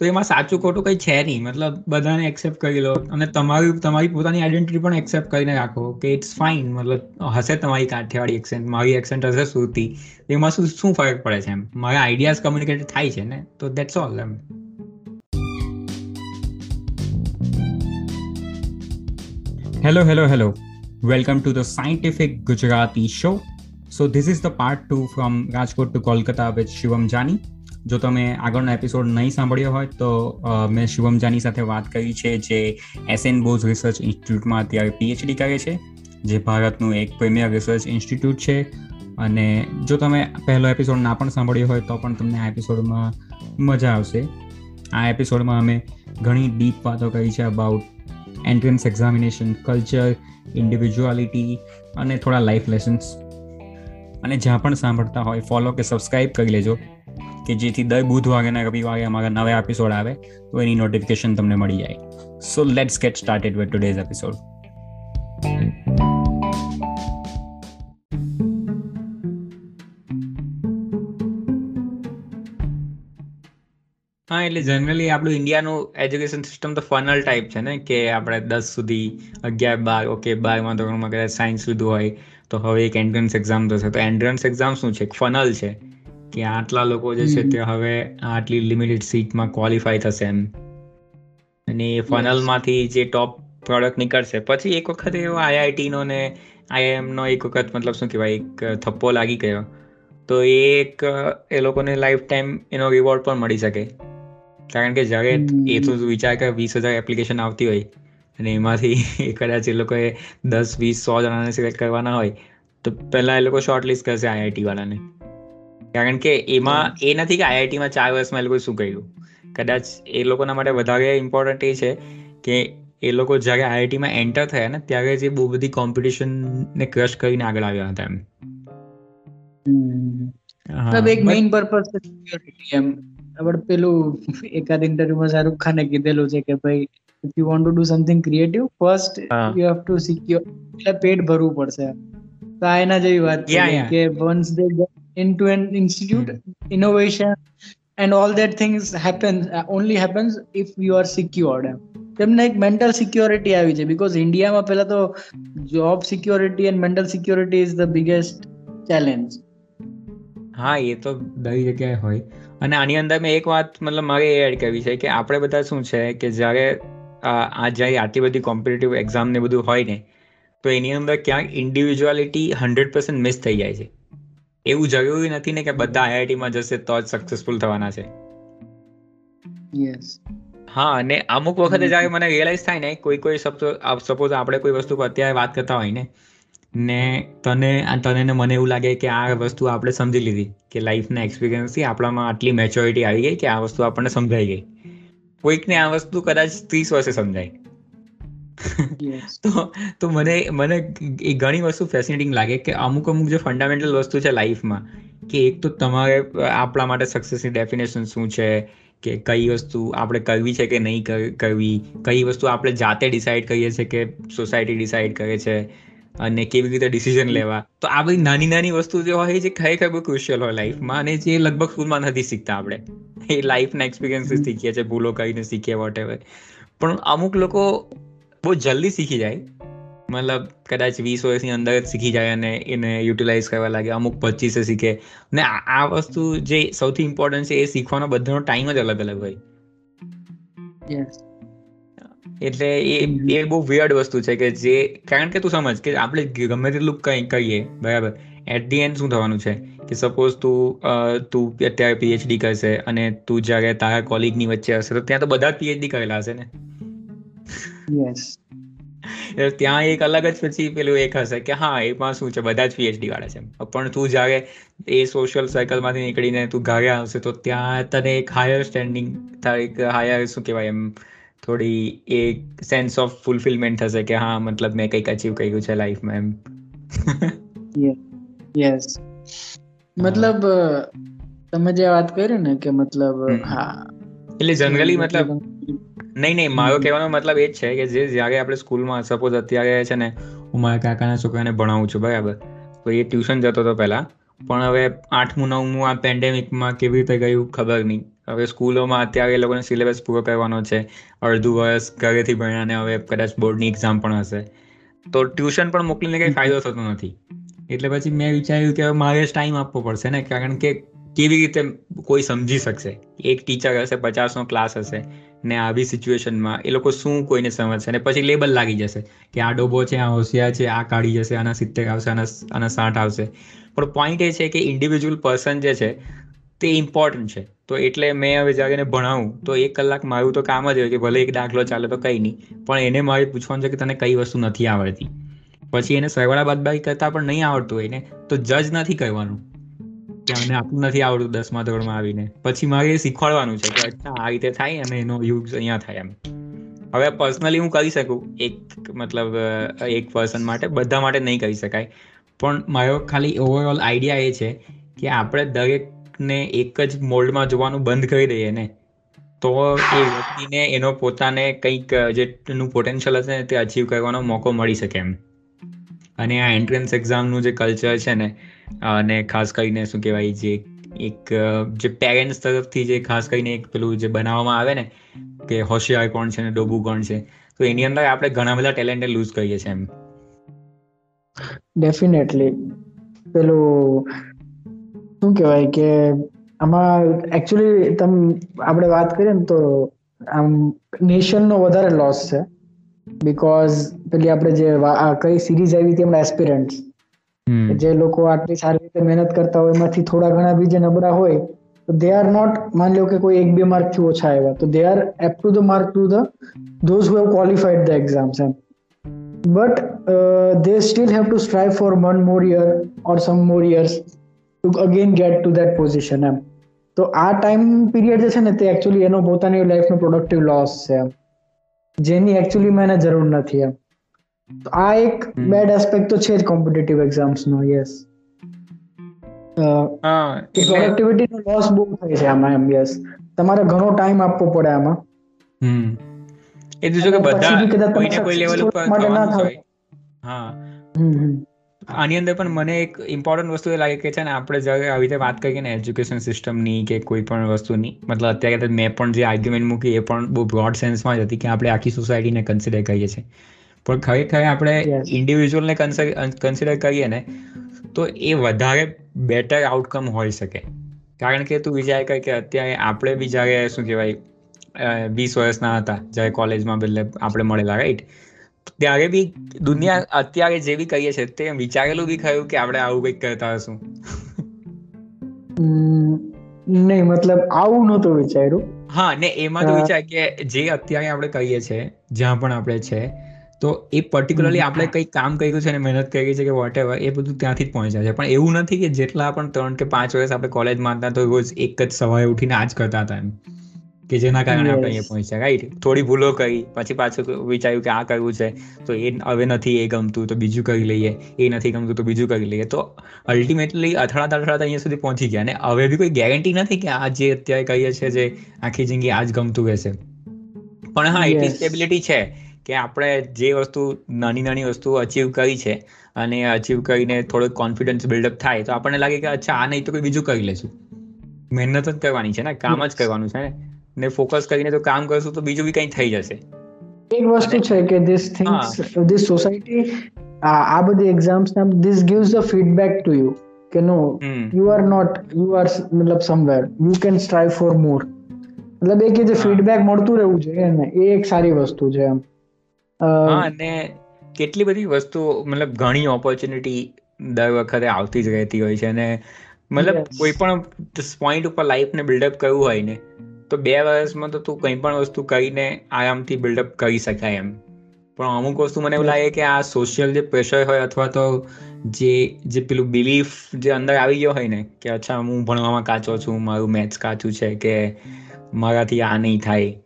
તો એમાં સાચું ખોટું કંઈ છે નહીં. મતલબ બધાને એક્સેપ્ટ કરી લો. અને તમારી તમારી પોતાની આઈડેન્ટિટી પણ એક્સેપ્ટ કરીને રાખો કે ઇટ્સ ફાઇન મતલબ હશે તમારી કાઠિયાવાડી એક્સેન્ટ મારી એક્સેન્ટ હશે સુરતી. એમાં શું શું ફરક પડે છે એમ? મારા આઈડિયાઝ કમ્યુનિકેટ થાય છે ને? તો that's all M. Hello hello hello welcome to the scientific Gujarati show so this is the part two from Rajkot to Kolkata with Shivam Jani. જો તમે આગળનો એપિસોડ નહીં સાંભળ્યો હોય તો મેં શિવમ જાની સાથે વાત કરી છે જે એસએન બોઝ રિસર્ચ ઇન્સ્ટિટ્યૂટમાં અત્યારે પીએચડી કરે છે, જે ભારતનું એક પ્રીમિયર રિસર્ચ ઇન્સ્ટિટ્યૂટ છે. અને જો તમે પહેલો એપિસોડ ના પણ સાંભળ્યો હોય તો પણ તમને આ એપિસોડમાં મજા આવશે. આ એપિસોડમાં અમે ઘણી ડીપ વાતો કરી છે about entrance examination culture individuality અને થોડા લાઈફ લેસન્સ અને જ્યાં પણ સાંભળતા હોય ફોલો કે સબસ્ક્રાઈબ કરી લેજો. કે જેથી દર બુધવારે અને રવિવારે અમારા નવા એપિસોડ આવે, તો એની નોટિફિકેશન તમને મળી જાય. So let's get started with today's episode હા, એટલે જનરલી આપણું ઇન્ડિયાનું એજ્યુકેશન સિસ્ટમ તો ફનલ ટાઈપ છે ને, કે આપણે દસ સુધી અગિયાર, બાર ઓકે બારમાં ધોરણમાં કદાચ સાયન્સ લીધું હોય, તો હવે એક એન્ટ્રન્સ એક્ઝામ થશે. તો એન્ટ્રન્સ એક્ઝામ શું છે? ફનલ છે. કે આટલા લોકો જે છે તે હવે આટલી લિમિટેડ સીટમાં ક્વોલિફાય થશે એમ. અને એ ફનલમાંથી જે ટોપ પ્રોડક્ટ નીકળશે પછી એક વખત એવો આઈઆઈટીનો ને આઈઆઈએમનો એક વખત મતલબ શું કહેવાય એક થપ્પો લાગી ગયો. તો એ એક એ લોકોને લાઈફ ટાઈમ એનો રિવોર્ડ પણ મળી શકે. કારણ કે જ્યારે એ તો વિચાર કે વીસ હજાર એપ્લિકેશન આવતી હોય અને એમાંથી કદાચ એ લોકોએ દસ વીસ સો જણાને સિલેક્ટ કરવાના હોય તો પહેલાં એ લોકો શોર્ટ લિસ્ટ કરશે આઈઆઈટી વાળાને. કારણ કે એમાં એ નથી કે આઈઆઈટીમાં ચાર વર્ષમાં એ લોકોએ શું કર્યું? કદાચ એ લોકોના માટે વધારે ઇમ્પોર્ટન્ટ એ છે કે એ લોકો જ્યારે આઈઆઈટીમાં એન્ટર થયા ને ત્યારે જે બહુ બધી કોમ્પિટિશનને ક્રશ કરીને આગળ આવ્યા હતા એમ. એક મેઇન પર્પઝ એમ. આપણે પેલું એકાદ ઇન્ટરવ્યુમાં શાહરુખ ખાને કીધેલું છે કે ભાઈ if you want to do something creative first you have to secure એટલે પેટ ભરવું પડશે. તો આ એના જેવી વાત છે કે once they into an institute innovation and all that things happen uh, only happens if you are secured. તેમને એક મેન્ટલ સિક્યોરિટી આવી છે બીકોઝ ઇન્ડિયામાં પહેલા તો job security and mental security is the biggest challenge હા એ તો દરેક જગ્યાએ હોય. અને આની અંદર મેં એક વાત મતલબ મારે એ એડ કરવી છે કે આપણે બધા શું છે કે જ્યારે આ જ્યારે આટલી બધી કોમ્પિટેટિવ એક્ઝામ ને બધું હોય ને તો એની અંદર ક્યાંક ઇન્ડિવિજ્યુઆલિટી હંડ્રેડ પર્સન્ટ મિસ થઈ જાય છે. એવું જરૂરી નથી ને કે બધા આઈઆઈટીમાં જશે તો જ સક્સેસફુલ થવાના છે. હા અને અમુક વખતે જ્યારે મને રિયલાઇઝ થાય ને કોઈ કોઈ સપોઝ આપણે કોઈ વસ્તુ પર અત્યારે વાત કરતા હોય ને ને તને તને ને મને એવું લાગે કે આ વસ્તુ આપણે સમજી લીધી કે લાઈફના એક્સપિરિયન્સથી આપણામાં આટલી મેચ્યોરિટી આવી ગઈ કે આ વસ્તુ આપણને સમજાઈ ગઈ. કોઈકને આ વસ્તુ કદાચ ત્રીસ વર્ષે સમજાય. તો તો મને મને એ ઘણી વસ્તુ ફેસિનેટિંગ લાગે કે અમુક અમુક જે ફંડામેન્ટલ વસ્તુ છે લાઈફમાં કે એક તો તમારે આપણા માટે સક્સેસની ડેફિનેશન શું છે કે કઈ વસ્તુ આપણે કરવી છે કે નહીં કરવી કઈ વસ્તુ આપણે જાતે ડિસાઈડ કરીએ છીએ કે સોસાયટી ડિસાઈડ કરે છે અને કેવી રીતે ડિસિઝન લેવા. તો આ બધી નાની નાની વસ્તુ જે હોય જે ખરેખર બહુ ક્રુશિયલ હોય લાઈફમાં અને જે લગભગ સ્કૂલમાં નથી શીખતા આપણે. એ લાઈફના એક્સપિરિયન્સીસ શીખીએ છીએ ભૂલો કરીને શીખીએ વોટ એવર પણ અમુક લોકો બહુ જલ્દી શીખી જાય મતલબ કદાચ વીસ વર્ષની અંદર જ શીખી જાય અને એને યુટિલાઇઝ કરવા લાગે અમુક પચીસે શીખે ને આ વસ્તુ જે સૌથી ઇમ્પોર્ટન્ટ છે એ શીખવાનો બધાનો ટાઈમ જ અલગ અલગ હોય એટલે એ એ બહુ વિયર્ડ વસ્તુ છે કે જે કારણ કે તું સમજ કે આપણે ગમે તેટલું કંઈ કહીએ બરાબર એટ ધી એન્ડ શું થવાનું છે કે સપોઝ તું તું અત્યારે પીએચડી કરશે અને તું જ્યારે તારા કોલિગની વચ્ચે હશે તો ત્યાં તો બધા જ પીએચડી કરેલા હશે ને ત્યાં એક અલગ જ પછી પેલું એક હશે કે હા એમાં શું છે બધા જ પીએચડી વાળા છે પણ તું જ્યારે એ સોશિયલ સર્કલમાંથી નીકળીને તું ઘરે આવશે તો ત્યાં તને એક હાયર સ્ટેન્ડિંગ એક હાયર શું કહેવાય એમ થોડી એક સેન્સ ઓફ ફૂલફિલમેન્ટ થશે કે હા મતલબ મેં કંઈક અચીવ કર્યું છે લાઈફમાં એમ. યસ મતલબ તમે જે વાત કરી ને કે મતલબ હા. એટલે જનરલી મતલબ નહીં નહીં મારો કહેવાનો મતલબ એ જ છે કે જે જ્યારે આપણે સ્કૂલમાં સપોઝ અત્યારે છે ને હું મારા કાકાના છોકરાને ભણાવું છું બરાબર? તો એ ટ્યુશન જતો હતો પહેલા. પણ હવે આઠમું નવમું આ પેન્ડેમિકમાં કેવી રીતે ગયું ખબર નહીં. હવે સ્કૂલોમાં અત્યારે એ લોકોને સિલેબસ પૂરો કરવાનો છે. અડધું વર્ષ ઘરેથી ભણ્યાને હવે કદાચ બોર્ડની એક્ઝામ પણ હશે. તો ટ્યુશન પણ મોકલીને કંઈ ફાયદો થતો નથી. એટલે પછી મેં વિચાર્યું કે મારે જ ટાઈમ આપવો પડશે ને કારણ કે કેવી રીતે કોઈ સમજી શકશે? એક ટીચર હશે પચાસનો ક્લાસ હશે. ને આવી સિચ્યુએશનમાં એ લોકો શું કોઈને સમજશે? અને પછી લેબલ લાગી જશે કે આ ડોબો છે, આ હોશિયાર છે, આ કાઢી જશે, આના સિત્તેર આવશે, આના આના સાઠ આવશે. પણ પોઈન્ટ એ છે કે ઇન્ડિવિજ્યુઅલ પર્સન જે છે, તે ઇમ્પોર્ટન્ટ છે. તો એટલે મેં હવે જાગીને ભણાવું. તો એક કલાક મારું તો કામ જ હોય કે ભલે એક દાખલો ચાલે તો કંઈ નહીં. પણ એને મારે પૂછવાનું છે કે તને કઈ વસ્તુ નથી આવડતી. પછી એને સરવાળા બાદબાકી કરતા પણ નહીં આવડતું હોય ને, તો જજ નથી કરવાનું. મને આટલું નથી આવડતું દસમા ધોરણમાં આવીને. પછી મારે શીખવાડવાનું છે કે અચ્છા, આ રીતે થાય અને એનો યુઝ અહીંયા થાય એમ. હવે પર્સનલી હું કરી શકું. એક મતલબ, એક પર્સન માટે, બધા માટે નહીં કરી શકાય. પણ મારો ખાલી ઓવરઓલ આઈડિયા એ છે કે આપણે દરેકને એક જ મોલ્ડમાં જોવાનું બંધ કરી દઈએ ને, તો એ વ્યક્તિને એનો પોતાને કંઈક જેનું પોટેન્શિયલ હશે ને તે અચીવ કરવાનો મોકો મળી શકે એમ. અને આ એન્ટ્રન્સ એક્ઝામનું જે કલ્ચર છે ને, અને ખાસ કરીને શું કહેવાય, જે એક, જે પેરેન્ટ્સ તરફથી જે ખાસ કરીને એક પેલું જે બનાવવામાં આવે ને, કે હોશિયાર કોણ છે ને, ડોબુ કોણ છે, તો એની અંદર આપણે ઘણા બધા ટેલેન્ટે લૂઝ કરીએ છીએ એમ. ડેફિનેટલી પેલું, શું કહેવાય કે, આમાં એકચ્યુઅલી તમે, આપણે વાત કરીએ ને તો, આમ નેશનનો વધારે લોસ છે. બીકોઝ પેલી આપણે જે કઈ સિરીઝ આવી હતી એમના એસ્પિરન્ટ્સ જે લોકો આટલી સારી રીતે મહેનત કરતા હોય એમાંથી થોડા ઘણા બી જે નબળા હોય તો દે આર નોટ માની લો કે કોઈ એક બે માર્કથી ઓછા આવ્યા. તો they are up to the mark to the those who have qualified the exams M. But they still have to strive for one more year or some more years to again get to that position એમ. તો આ time period જે છે ને તે actually એનો પોતાની લાઈફનો productive loss છે એમ. જેની એકચ્યુઅલી મને જરૂર નથી એમ. તો આ એક બેડ એસ્પેક્ટ તો છે જ કોમ્પિટિટિવ એક્ઝામ્સ નો યસ પ્રોડક્ટિવિટી નો લોસ બહુ થાય છે આમાં એમ યસ તમારે ઘણો ટાઈમ આપવો પડે આમાં. હમ. એ જો કે બધા કોઈને કોઈ લેવલ ઉપર ના થાય. હા. આની અંદર પણ મને એક ઇમ્પોર્ટન્ટ વસ્તુ એ લાગે કે છે ને આપણે જ્યારે આવી રીતે વાત કરીએ ને એજ્યુકેશન સિસ્ટમની કે કોઈ પણ વસ્તુની. મતલબ અત્યારે મેં પણ જે આર્ગ્યુમેન્ટ મૂકી એ પણ બહુ બ્રોડ સેન્સમાં જ હતી કે આપણે આખી સોસાયટીને કન્સિડર કરીએ છીએ. પણ ખરેખર આપણે ઇન્ડિવિજ્યુઅલને કન્સિડર કરીએ ને તો એ વધારે બેટર આઉટકમ હોઈ શકે. કારણ કે તું વિચાર કર કે અત્યારે આપણે બી જ્યારે શું કહેવાય વીસ વર્ષના હતા જ્યારે કોલેજમાં બદલે આપણે મળેલા રાઈટ ત્યારે બી દુનિયા અત્યારે જે બી કહીએ છીએ તે વિચારેલું બી ખરું કે આપણે આવું કંઈક કરતા હશું. નહીં મતલબ આવું નહોતું વિચાર્યું. હા ને એમાં તો વિચાર કે જે અત્યારે આપણે કહીએ છીએ જ્યાં પણ આપણે છે તો એ પર્ટિક્યુલરલી આપણે કંઈક કામ કર્યું છે અને મહેનત કરી છે કે વોટ એવર એ બધું ત્યાંથી જ પહોંચ્યા છે. પણ એવું નથી કે જેટલા પણ ત્રણ કે પાંચ વર્ષ આપણે કોલેજમાં હતા તો રોજ એક જ સવારે ઉઠીને આ જ કરતા હતા એમ. કે જેના કારણે આપણે અહીંયા પહોંચ્યા રાઈટ થોડી ભૂલો કરી પછી પાછું વિચાર્યું કે આ કરવું છે તો એ હવે નથી એ ગમતું તો બીજું કરી લઈએ. એ નથી ગમતું તો બીજું કરી લઈએ. તો અલ્ટિમેટલી અથડાતા અથડાતા અહીંયા સુધી પહોંચી ગયા. અને હવે બી કોઈ ગેરંટી નથી કે આ જે અત્યારે કહીએ છીએ જે આખી જિંદગી આ જ ગમતું રહેશે. પણ હા એટલી સ્ટેબિલિટી છે કે આપણે જે વસ્તુ નાની નાની વસ્તુ અચીવ કરી છે અને અચીવ કરીને થોડોક કોન્ફિડન્સ બિલ્ડઅપ થાય તો આપણને લાગે કે અચ્છા આ નહીં તો કોઈ બીજું કરી લેશું. મહેનત જ કરવાની છે ને કામ જ કરવાનું છે ને. ફોકસ કરીને તો કામ કરશું તો બીજું બી કંઈ થઈ જશે. એક વસ્તુ છે કે ધીસ થિંગ્સ ધીસ સોસાયટી આ બધી એક્ઝામ્સ ના this gives the feedback to you કે no you are not you are મતલબ somewhere you can strive for more મતલબ એ કે જે ફીડબેક મળતું રહેવું જોઈએ ને એ એક સારી વસ્તુ છે એમ. હા અને કેટલી બધી વસ્તુ મતલબ ઘણી ઓપોર્ચ્યુનિટી દર વખતે આવતી જ રહેતી હોય છે અને મતલબ કોઈ પણ પોઈન્ટ ઉપર લાઈફને બિલ્ડઅપ કરવું હોય ને તો બે વર્ષમાં તો તું કંઈ પણ વસ્તુ કરીને આરામથી બિલ્ડઅપ કરી શકાય એમ. પણ અમુક વસ્તુ મને એવું લાગે કે આ સોશિયલ જે પ્રેશર હોય અથવા તો જે જે પેલું બિલીફ જે અંદર આવી ગયો હોય ને, કે અચ્છા, હું ભણવામાં કાચો છું, મારું મેથ્સ કાચું છે, કે મારાથી આ નહીં થાય.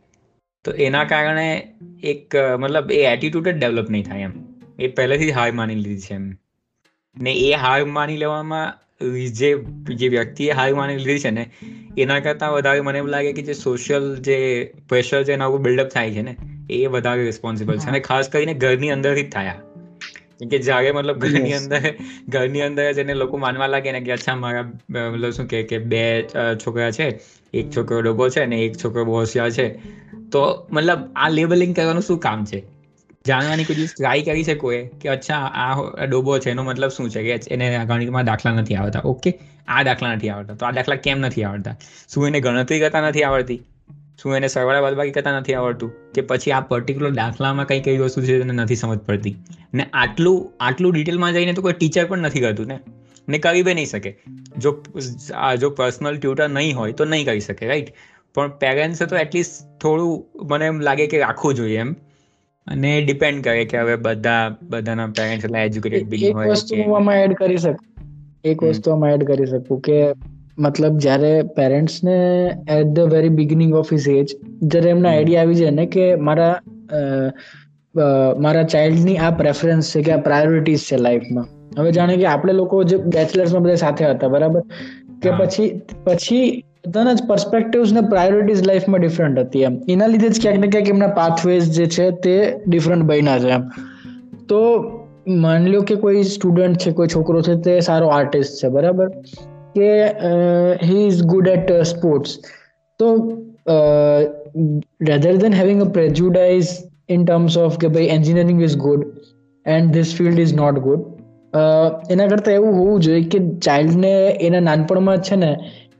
તો એના કારણે એક, મતલબ એ એટીટ્યુડ જ ડેવલપ નહીં થાય એમ. એ પહેલેથી જ હાર માની લીધી છે એમ. ને એ હાર માની લેવામાં જે જે વ્યક્તિએ હાર માની લીધી છે ને એના કરતાં વધારે મને એવું લાગે કે જે સોશિયલ જે પ્રેશર છે એના ઉપર બિલ્ડઅપ થાય છે ને એ વધારે રિસ્પોન્સિબલ છે. અને ખાસ કરીને ઘરની અંદરથી જ થયા કે જ્યારે મતલબ ઘરની અંદર ઘરની અંદર જ એને લોકો માનવા લાગે ને કે અચ્છા મારા મતલબ શું કે કે બે છોકરા છે એક છોકરો ડોબો છે ને એક છોકરો બહુ હોશિયાર છે તો મતલબ આ લેબલિંગ કરવાનું શું કામ છે? જાણવાની કોઈ ટ્રાય કરી શકો એ, કે અચ્છા, આ ડોબો છે, એનો મતલબ શું છે? કે એને ગણિતમાં દાખલા નથી આવતા ઓકે, આ દાખલા નથી આવડતા. તો આ દાખલા કેમ નથી આવડતા? શું એને ગણતરી કરતા નથી આવડતી? શું એને સરવાળા બદબાકી કરતા નથી આવડતું? કે પછી આ પર્ટિક્યુલર દાખલામાં કઈ કઈ વસ્તુ છે એને નથી સમજ પડતી? ને આટલું આટલું ડિટેલમાં જઈને તો કોઈ ટીચર પણ નથી કરતું ને? ને કરી બી નહીં શકે. જો જો પર્સનલ ટ્યુટર નહીં હોય તો નહીં કરી શકે રાઈટ પણ પેરેન્ટ્સે તો એટલીસ્ટ થોડું મને એમ લાગે કે રાખવું જોઈએ એમ. અને ડિપેન્ડ કરે કે હવે બધા બધાના પેરેન્ટ્સ એટલે એજ્યુકેટેડ બી હોય એક વસ્તુ હું આમાં એડ કરી શકું. એક વસ્તુ આમાં એડ કરી શકું કે મતલબ જ્યારે પેરેન્ટ્સને at the very beginning of his age જ્યારે એમને આઈડિયા આવી જાય ને કે મારા મારા ચાઇલ્ડની આ પ્રેફરન્સ છે કે આ પ્રાયોરિટીઝ છે લાઈફમાં હવે જાણે કે આપણે લોકો જે બેચલર્સમાં બધા સાથે હતા બરાબર? કે પછી પછી બધાના જ પર્સપેક્ટિવ્સ ને પ્રાયોરિટીઝ લાઈફમાં ડિફરન્ટ હતી એમ. એના લીધે જ ક્યાંક ને ક્યાંક એમના પાથવેઝ જે છે તે ડિફરન્ટ બન્યા છે એમ. તો માની લો કે કોઈ સ્ટુડન્ટ છે, કોઈ છોકરો છે, તે સારો આર્ટિસ્ટ છે, બરાબર? કે he is good at sports તો rather than having a prejudice in terms of કે ભાઈ engineering is good and this field is not good એના કરતાં એવું હોવું જોઈએ કે ચાઇલ્ડને એના નાનપણમાં છે ને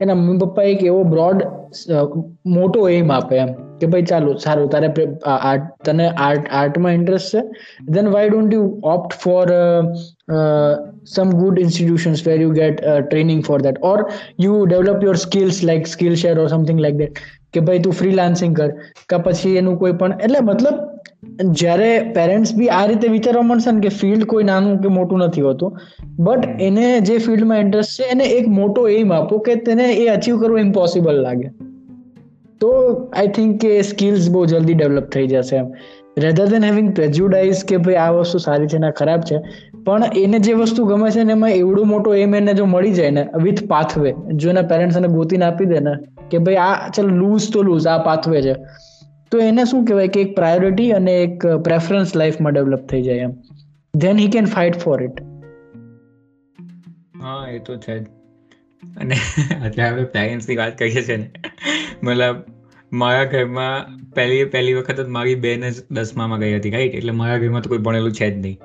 એના મમ્મી પપ્પા એક એવો બ્રોડ મોટો એમ આપે એમ કે ભાઈ ચાલો, સારું, તારે આર્ટ તને આર્ટ આર્ટમાં ઇન્ટરેસ્ટ છે then why don't you opt for some good institutions where you get training for that or you develop your skills like Skillshare or something like that કે ભાઈ તું ફ્રીલાન્સિંગ કર. કે પછી એનું કોઈ પણ, એટલે મતલબ જ્યારે પેરેન્ટ્સ બી આ રીતે વિચારવા મળશે ને કે ફિલ્ડ કોઈ નાનું કે મોટું નથી હોતું બટ એને જે ફિલ્ડમાં ઇન્ટરેસ્ટ છે, એને એક મોટો એમ આપો કે તેને એ અચીવ કરવું ઇમ્પોસિબલ લાગે. તો આઈ થિંક કે સ્કિલ્સ બહુ જલ્દી ડેવલપ થઈ જશે એમ. રેધર દેન હેવિંગ પ્રેજ્યુડાઇઝ કે ભાઈ આ વસ્તુ સારી છે ને ખરાબ છે, પણ એને જે વસ્તુ ગમે છે ને એમાં એવડું મોટો એમ એને જો મળી જાય ને વિથ પાથવે જો એના પેરેન્ટ્સ એને ગોતીને આપી દે ને કે ભાઈ આ ચાલ લૂઝ તો લૂઝ આ પાથવે છે. તો એને શું કહેવાય કે એક પ્રાયોરિટી અને એક પ્રેફરન્સ લાઈફમાં ડેવલપ થઈ જાય એમ. Then he can fight for it હા, એ તો છે અને અત્યારે આપણે ની વાત કરીએ છીએ ને, મતલબ મારા ઘરમાં પહેલી પહેલી વખત જ મારી બેન જ દસમામાં ગઈ હતી રાઈટ એટલે મારા ઘરમાં તો કોઈ ભણેલું છે જ નહીં.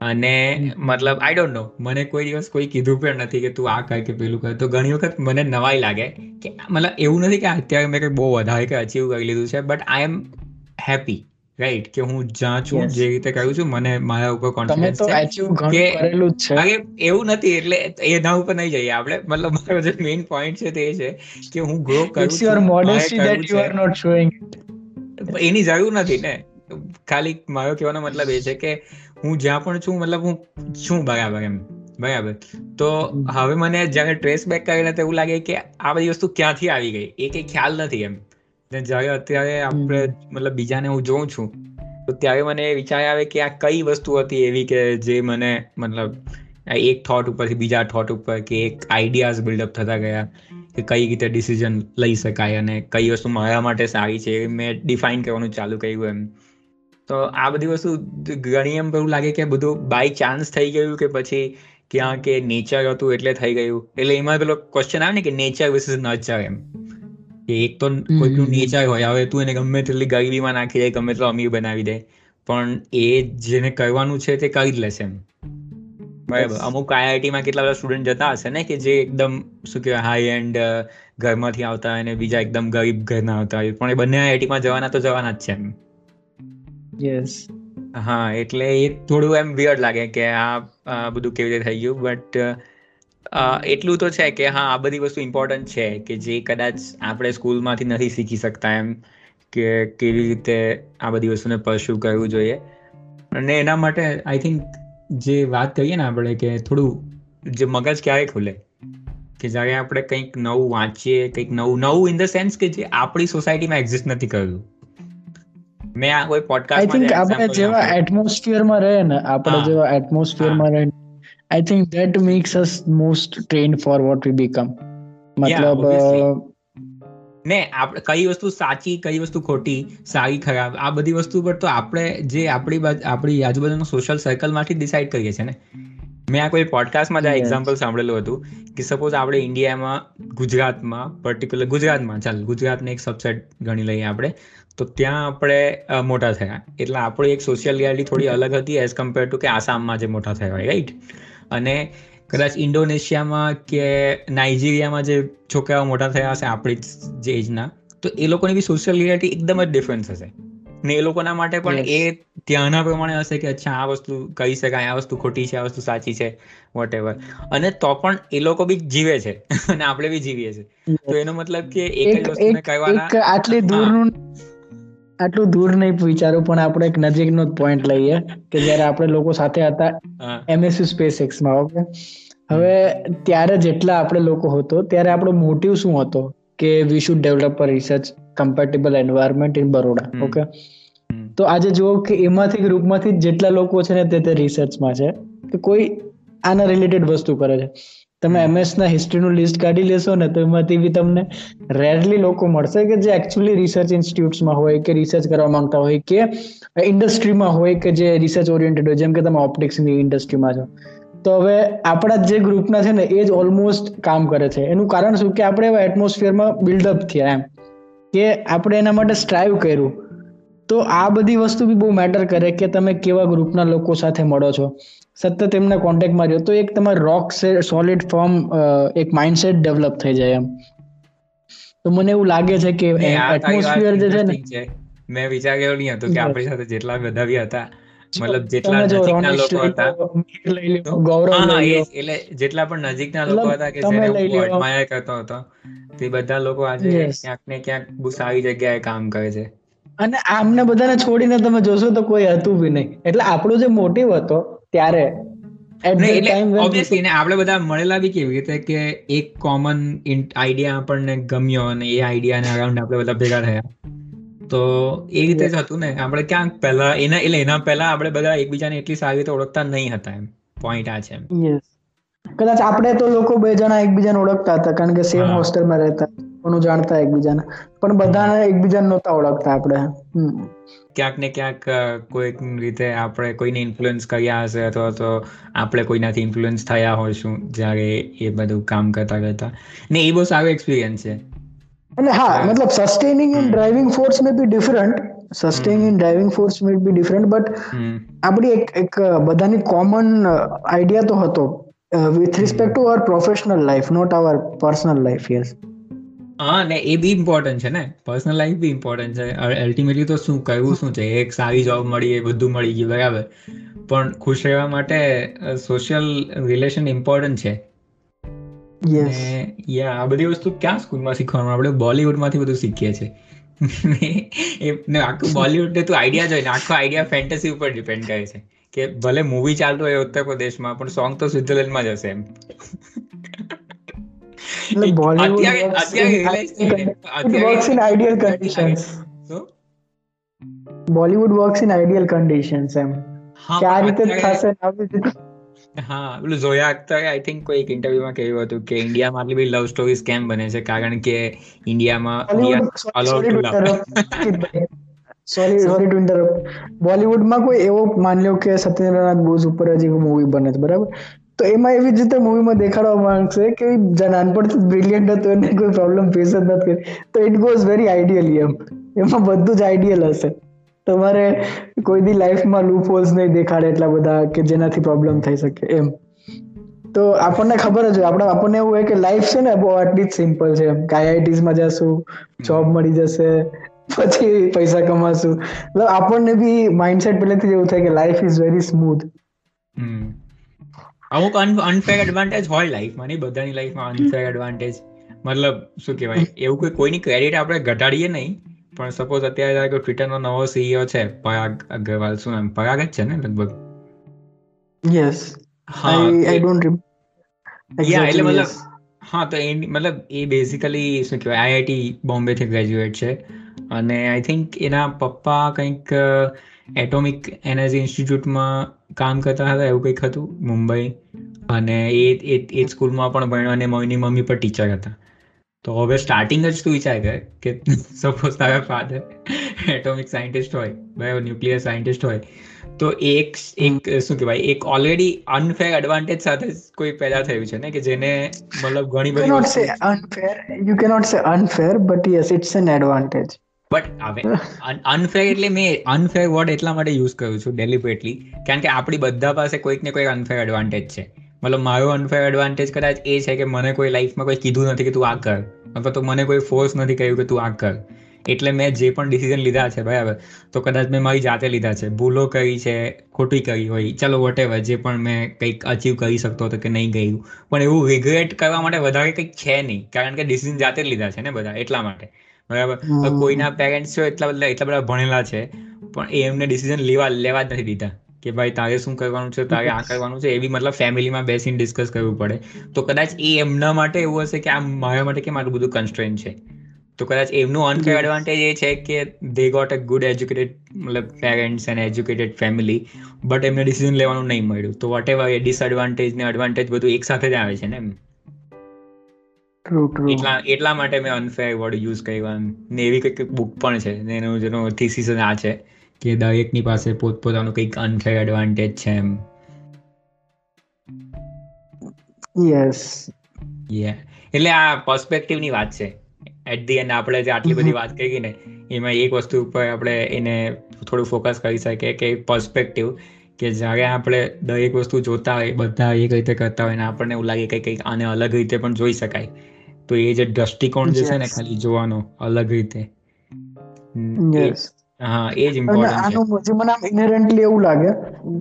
અને મતલબ આઈ ડોન્ટ નો મને કોઈ દિવસ કોઈ કીધું પણ નથી કે તું આ કર કે પેલું કર. તો ઘણી વખત મને નવાઈ લાગે કે મતલબ એવું નથી કે અત્યારે મેં કંઈક બહુ વધારે કે અચીવ કરી લીધું છે but I am happy right કે હું જ્યાં છું જે રીતે કહ્યું છું મને મારા ઉપર કોન્ફિડન્સ છે કે અરે એવું નથી એટલે એના ઉપર નહીં જઈએ આપણે. મતલબ મારો જે મેઇન પોઈન્ટ છે તે છે કે હું ગ્રો કરું છું એની જરૂર નથી ને. ખાલી મારો કહેવાનો મતલબ એ છે કે હું જ્યાં પણ છું મતલબ હું છું બરાબર એમ બરાબર. તો હવે મને જ્યારે ટ્રેસ બેક કરીને તો એવું લાગે કે આ બધી વસ્તુ ક્યાંથી આવી ગઈ? એ કંઈ ખ્યાલ નથી એમ. જ્યારે અત્યારે આપણે મતલબ બીજાને હું જોઉં છું તો ત્યારે મને વિચાર આવે કે આ કઈ વસ્તુ હતી એવી કે જે મને મતલબ એક થોટ ઉપરથી બીજા થોટ ઉપર કે એક આઈડિયાઝ બિલ્ડઅપ થતા ગયા કે કઈ રીતે ડિસિઝન લઈ શકાય અને કઈ વસ્તુ મારા માટે સારી છે મેં ડિફાઇન કરવાનું ચાલુ કર્યું એમ. તો આ બધી વસ્તુ ઘણી એમ એવું લાગે કે બધું બાય ચાન્સ થઈ ગયું કે પછી ક્યાં કે નેચર હતું એટલે થઈ ગયું. એટલે એમાં પેલો ક્વેશ્ચન આવે ને કે નેચર વિસિસ નચર એમ. કે એક તો કોઈનું નેચર હોય હવે તું એને ગમે તેટલી ગરીબીમાં નાખી દે ગમે તેટલો અમીર બનાવી દે પણ એ જેને કરવાનું છે તે કરી જ લેશે એમ. બરાબર. અમુક આઈઆઈટીમાં કેટલા બધા સ્ટુડન્ટ જતા હશે ને કે જે એકદમ શું કહેવાય હાઈ એન્ડ ઘરમાંથી આવતા અને બીજા એકદમ ગરીબ ઘરના આવતા હોય પણ એ બંને આઈઆઈટીમાં જવાના તો જવાના જ છે એમ. યસ હા, એટલે એ થોડું એમ વિયર્ડ લાગે કે આ બધું કેવી રીતે થઈ ગયું બટ એટલું તો છે કે હા, આ બધી વસ્તુ ઇમ્પોર્ટન્ટ છે કે જે કદાચ આપણે સ્કૂલમાંથી નથી શીખી શકતા એમ કે કેવી રીતે આ બધી વસ્તુને પરસ્યુ કરવું જોઈએ. અને એના માટે આઈ થિંક જે વાત કરીએ ને આપણે કે થોડું, જે મગજ ક્યારે ખુલે? કે જ્યારે આપણે કંઈક નવું વાંચીએ, કંઈક નવું નવું ઇન ધ સેન્સ કે જે આપણી સોસાયટીમાં એક્ઝિસ્ટ નથી કર્યું. મેં આ કોઈ પોડકાસ્ટ આઈ થિંક આપણે જેવા એટમોસ્ફિયરમાં રહે ને આપણે જેવા એટમોસ્ફિયરમાં રહે I think that makes us most trained for what we become મતલબ ને આપણે કઈ વસ્તુ સાચી કઈ વસ્તુ ખોટી સારી ખરાબ આ બધી વસ્તુ પર તો આપણે જે આપણી આપણી આજુબાજુના સોશિયલ સર્કલમાંથી ડિસાઈડ કરીએ છીએ ને. મેં આ કોઈ પોડકાસ્ટમાં જ આ એક્ઝામ્પલ સાંભળેલું હતું કે સપોઝ આપણે ઇન્ડિયામાં ગુજરાતમાં પર્ટિક્યુલર ગુજરાતમાં ચાલ ગુજરાતને એક સબસેટ ગણી લઈએ આપણે. તો ત્યાં આપણે મોટા થયા. એટલે આપણી એક સોશિયલ રિયાલિટી થોડી અલગ હતી એઝ કમ્પેર ટુ કે આસામમાં જે મોટા થયા હોય રાઈટ અને કદાચ ઇન્ડોનેશિયામાં કે નાઇજીરિયામાં જે છોકરાઓ મોટા થયા હશે આપણી જ એજના તો એ લોકોની બી સોશિયલ રિયાલિટી એકદમ જ ડિફરન્સ હશે. ને એ લોકોના માટે પણ એ ત્યાંના પ્રમાણે હશે કે અચ્છા આ વસ્તુ કહી શકાય આ વસ્તુ ખોટી છે આ વસ્તુ સાચી છે વોટ એવર અને તો પણ એ લોકો બી જીવે છે અને આપણે બી જીવીએ છીએ. તો એનો મતલબ કે એક વસ્તુને કહેવાના આટલી દૂરનું આટલું દૂર નહીં વિચારું પણ આપણે એક નજીકનો પોઈન્ટ લઈએ કે જ્યારે આપણે લોકો સાથે હતા એમએસયુ સ્પેસ એક્સમાં ઓકે હવે ત્યારે જેટલા આપણે લોકો હતો ત્યારે આપણો મોટિવ શું હતો કે we should develop a research compatible environment in Baroda okay તો આજે જુઓ કે એમાંથી ગ્રુપમાંથી જેટલા લોકો છે ને તે તે રિસર્ચમાં છે કે કોઈ આના રિલેટેડ વસ્તુ કરે છે. તમે એમએસ ના હિસ્ટ્રીનું લિસ્ટ કાઢી લેશો ને તો એમાંથી બી તમને રેરલી લોકો મળશે કે જે એકચ્યુઅલી રિસર્ચ ઇન્સ્ટિટ્યૂટ્સમાં હોય કે રિસર્ચ કરવા માંગતા હોય કે ઇન્ડસ્ટ્રીમાં હોય કે જે રિસર્ચ ઓરિએન્ટેડ હોય જેમ કે તમે ઓપ્ટિક્સની ઇન્ડસ્ટ્રીમાં છો. તો હવે આપણા જે ગ્રુપના છે ને એ જ ઓલમોસ્ટ કામ કરે છે. એનું કારણ શું? કે આપણે એવા એટમોસ્ફિયરમાં બિલ્ડઅપ થયા એમ. કે આપણે એના માટે સ્ટ્રાઈવ કર્યું. તો આ બધી વસ્તુ બી બહુ મેટર કરે કે તમે કેવા ગ્રુપના લોકો સાથે મળો છો. સતત એમને કોન્ટેક્ટમાં રહ્યો. તો એક તમારે રોક સોલિડ ફોર્મ એક માઇન્ડસેટ ડેવલપ થઈ જાય એમ. તો મને એવું લાગે છે કે એટમોસ્ફિયર જે છે ને મેં વિચાર્યો નહીં હતો કે આપણી સાથે જેટલા બધા બી હતા મતલબ જેટલા નજીકના લોકો હતા. ગૌરવ એટલે જેટલા પણ નજીકના લોકો હતા કે જેને હું એડમાયર કરતો હતો તે બધા લોકો આજે ક્યાંક ને ક્યાંક બહુ સારી જગ્યાએ કામ કરે છે. અને આમને બધાને છોડીને તમે જોશો તો કોઈ હતું બી નહીં. એટલે આપણો જે મોટિવ હતો ત્યારે આપણે બધા મળેલા બી કેવી રીતે કે એક કોમન આઈડિયા આપણને ગમ્યો અને એ આઈડિયા અરાઉન્ડ આપણે બધા ભેગા થયા. તો એ રીતે જ હતું ને. આપણે ક્યાંક પહેલા એના એટલે એના પહેલા આપણે બધા એકબીજાને એટલી સારી રીતે ઓળખતા નહીં હતા એમ. પોઈન્ટ આ છે કદાચ આપણે તો લોકો બે જણા એકબીજાને ઓળખતા હતા કારણ કે સેમ હોસ્ટેલમાં રહેતા ઘણું જાણતા એકબીજાને. પણ બધાને એકબીજાને નહોતા ઓળખતા આપણે. ક્યાંક ને ક્યાંક કોઈક રીતે આપણે કોઈને ઇન્ફ્લુઅન્સ કર્યા હશે અથવા તો આપણે કોઈનાથી ઇન્ફ્લુઅન્સ થયા હોઈશું જ્યારે એ બધું કામ કરતા કરતા. ને એ બહુ સારો એક્સપિરિયન્સ છે. અને હા મતલબ sustaining in driving force may be different sustaining in driving force may be different but આપણી એક એક બધાની કોમન આઈડિયા તો હતો with respect to our professional life not our personal life yes હા ને એ બી ઇમ્પોર્ટન્ટ છે ને. પર્સનલ લાઈફ બી ઇમ્પોર્ટન્ટ છે. અલ્ટિમેટલી તો શું કહેવું શું છે? એક સારી જોબ મળી એ બધું મળી ગયું બરાબર. પણ ખુશ રહેવા માટે સોશિયલ રિલેશન ઇમ્પોર્ટન્ટ છે. યા આ બધી વસ્તુ ક્યાં સ્કૂલમાં શીખવાનું? આપણે બોલિવૂડમાંથી બધું શીખીએ છીએ. એ આખું બોલિવૂડ તું આઈડિયા જોઈને આખો આઈડિયા ફેન્ટસી ઉપર ડિપેન્ડ કરે છે. કે ભલે મૂવી ચાલતું હોય ઉત્તર પ્રદેશમાં પણ સોંગ તો સ્વિટરલેન્ડમાં જ હશે એમ. Bollywood works in ideal conditions એમ કે આ રીતે થશે હા પેલું જોયા અખ્તરે આઈ થિંક કોઈ એક ઇન્ટરવ્યુમાં કહ્યું હતું કે ઇન્ડિયામાં આટલી બધી લવ સ્ટોરીઝ કેમ બને છે કારણ કે ઇન્ડિયામાં સોરી સોરી ટુ ઇન્ટરપ્ટ બોલીવુડમાં કોઈ એવો માન લો કે સત્યેન્દ્રનાથ બોઝ ઉપર હજી મૂવી બને છે બરાબર તો એમાં એવી જ રીતે મૂવીમાં દેખાડવા માંગશે કે નાનપણથી બ્રિલિયન્ટ હતો, એને કોઈ પ્રોબ્લેમ ફેસ જ નથી તો ઇટ ગોઝ વેરી આઈડિયલી એમ. એમાં બધું જ આઈડિયલ હશે. તમારે કોઈ દી લાઈફમાં લૂપ હોલ્સ નહીં દેખાડે એટલા બધા કે જેનાથી પ્રોબ્લેમ થઈ શકે એમ. તો આપણને ખબર જ આપણે આપણને એવું હોય કે લાઈફ છે ને, બહુ આટલી જ સિમ્પલ છે એમ. કે આઈઆઈટીઝમાં જશું જોબ મળી જશે, પછી પૈસા કમાશું. આપણને બી માઇન્ડસેટ પહેલેથી એવું થાય કે લાઈફ ઇઝ વેરી સ્મૂથ અમુક અનફેર એડવાન્ટેજ હોય લાઈફમાં નહીં બધાની લાઈફમાં અનફેર એડવાન્ટેજ મતલબ શું કહેવાય? એવું કોઈ કોઈની ક્રેડિટ આપણે ઘટાડીએ નહીં પણ સપોઝ અત્યારે કોઈ ટ્વિટરનો નવો સીઈઓ છે પરાગ અગ્રવાલ શું નામ? પરાગ જ છે ને લગભગ? યસ હા આઈ ડોન્ટ યા એટલે મતલબ હા તો એ મતલબ એ બેઝિકલી શું કહેવાય આઈઆઈટી બોમ્બેથી ગ્રેજ્યુએટ છે. અને આઈ થિંક એના પપ્પા કંઈક એટોમિક એનર્જી ઇન્સ્ટિટ્યૂટમાં કામ કરતા હતા એવું કંઈક હતું મુંબઈ. અને એ એ એ સ્કૂલમાં પણ ભણ્યો અને મમ્મીની મમ્મી પણ ટીચર હતા. તો હવે સ્ટાર્ટિંગ જ તું વિચાર કર કે સપોઝ તારા ફાધર એટોમિક સાયન્ટિસ્ટ હોય બરાબર ન્યુક્લિયર સાયન્ટિસ્ટ હોય તો એક એક શું કહેવાય એક ઓલરેડી અનફેર એડવાન્ટેજ સાથે કોઈ પેદા થયું છે ને કે જેને મતલબ ઘણી બધી unfair you unfair you unfair but unfair it's an advantage. But હવે અનફેર મેં અનફેર વર્ડ એટલા માટે યુઝ કર્યું છું ડેલિબરેટલી કારણ કે આપણી બધા પાસે કોઈક ને કોઈક અનફેર એડવાન્ટેજ છે. મતલબ મારો અનફેર એડવાન્ટેજ કદાચ એ છે કે મને કોઈ લાઈફમાં કોઈ કીધું નથી કે તું આ કર, અથવા તો મને કોઈ ફોર્સ નથી કહ્યું કે તું આ કર. એટલે મેં જે પણ ડિસિઝન લીધા છે, બરાબર, તો કદાચ મેં મારી જાતે લીધા છે. ભૂલો કરી છે, ખોટી કરી હોય, ચાલો વોટેવર જે પણ મેં કંઈક અચીવ કરી શકતો હતો કે નહીં ગયું. પણ એવું રિગ્રેટ કરવા માટે વધારે કંઈક છે નહીં, કારણ કે ડિસિઝન જાતે જ લીધા છે ને બધા, એટલા માટે. બરાબર? કોઈના પેરેન્ટ્સ છે એટલા બધા એટલા બધા ભણેલા છે પણ એ એમને ડિસિઝન લેવા લેવા જ નથી દીધા. કે ભાઈ તારે શું કરવાનું છે? તારે આ કરવાનું છે? એ બી મતલબ ફેમિલીમાં બેસીને ડિસ્કસ કરવું પડે. તો કદાચ એ એમના માટે એવું હશે કે આ મારા માટે કેમ આટલું બધું કન્સ્ટ્રેન છે? તો કદાચ એમનું અનફેર એડવાન્ટેજ એ છે કે they got a good educated મતલબ parents and educated family but એમને ડિસિઝન લેવાનું નહીં મળ્યું. તો વોટ એવર એ ડિસએડવાન્ટેજ ને એડવાન્ટેજ બધું એક સાથે જ આવે છે ને એમ? એટલા એટલા માટે મેં અનફેર વર્ડ યુઝ કર્યું. ને એવી કંઈક બુક પણ છે એનું જેનો થીસીસ આ છે કે દરેકની પાસે પોતપોતાનું કંઈક અનફેર એડવાન્ટેજ છે એમ. યસ યે એટલે આ પર્સપેક્ટિવની વાત છે. એટ ધી એન્ડ આપણે જે આટલી બધી વાત કરી ને એમાં એક વસ્તુ ઉપર આપણે એને થોડું ફોકસ કરી શકીએ કે પર્સપેક્ટિવ કે જ્યારે આપણે દરેક વસ્તુ જોતા હોય બધા એક રીતે કરતા હોય ને આપણને એવું લાગે કે કંઈક આને અલગ રીતે પણ જોઈ શકાય. તો એ જે દ્રષ્ટિકોણ જે છે ને ખાલી જોવાનો અલગ રીતે. હા એ જ ઇમ્પોર્ટન્ટ આનું મને આમ ઇનહેરન્ટલી એવું લાગે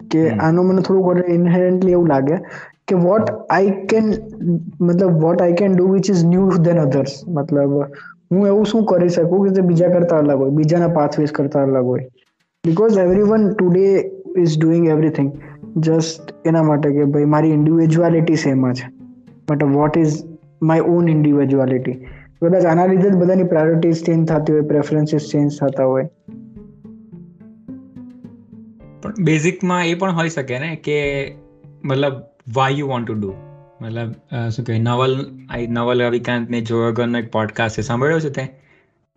કે આનું મને થોડું ઇનહેરન્ટલી એવું લાગે કે વોટ આઈ કેન મતલબ what I can do which is new than others મતલબ હું એવું શું કરી શકું કે જે બીજા કરતા અલગ હોય બીજાના પાથવેઝ કરતા અલગ હોય. Because everyone today is doing everything just એના માટે કે ભાઈ મારી ઇન્ડિવિજ્યુઆલિટી સેમ છે but what is my own individuality કદાચ આના લીધે જ બધાની પ્રાયોરિટીઝ ચેન્જ થતી હોય પ્રેફરન્સીસ ચેન્જ થતા હોય. પણ બેઝિકમાં એ પણ હોઈ શકે ને કે મતલબ why you want to do મતલબ શું કહે નવલ આઈ નવલ રવિકાંત ને જોગનનો એક પોડકાસ્ટ છે, સાંભળ્યો છે તે?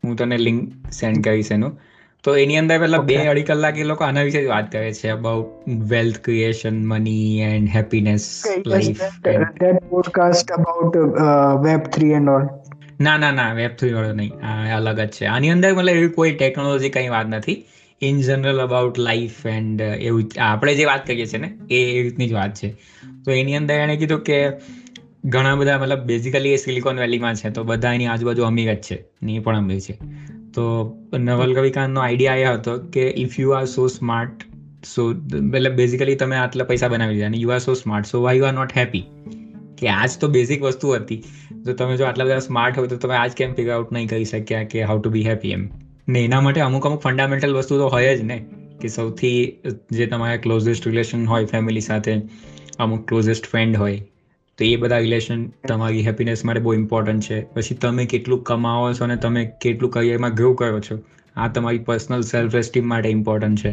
હું તને લિંક સેન્ડ કરીશ એનું. તો એની અંદર મતલબ બે અઢી કલાક એ લોકો આના વિશે વાત કરે છે about wealth creation money and happiness life that podcast about web 3 and all ના ના ના વેબ થ્રી વાળો નહીં. આ અલગ જ છે. આની અંદર મતલબ એવી કોઈ ટેકનોલોજી કઈ વાત નથી. In general about life and એવું આપણે જે વાત કરીએ છીએ ને એ રીતની જ વાત છે. તો એની અંદર એણે કીધું કે ઘણા બધા મતલબ બેઝિકલી એ સિલિકોન વેલીમાં છે તો બધા એની આજુબાજુ અમીર જ છે ને એ પણ અમીર છે. તો નવલ કવિકાંતનો આઈડિયા એ હતો કે if you are so smart so એટલે બેઝિકલી તમે આટલા પૈસા બનાવી દીધા અને you are so smart so why you are not happy કે આજ તો બેઝિક વસ્તુ હતી. તો તમે જો આટલા બધા સ્માર્ટ હોય તો તમે આજ કેમ ફિગર આઉટ નહીં કરી શક્યા કે હાઉ ટુ બી હેપી એમ. ને એના માટે અમુક અમુક ફંડામેન્ટલ વસ્તુ તો હોય જ ને, કે સૌથી જે તમારા ક્લોઝેસ્ટ રિલેશન હોય ફેમિલી સાથે, અમુક ક્લોઝેસ્ટ ફ્રેન્ડ હોય તો એ બધા રિલેશન તમારી હેપીનેસ માટે બહુ ઇમ્પોર્ટન્ટ છે. પછી તમે કેટલું કમાવો છો અને તમે કેટલું કરિયરમાં ગ્રો કરો છો, આ તમારી પર્સનલ સેલ્ફ એસ્ટીમ માટે ઇમ્પોર્ટન્ટ છે.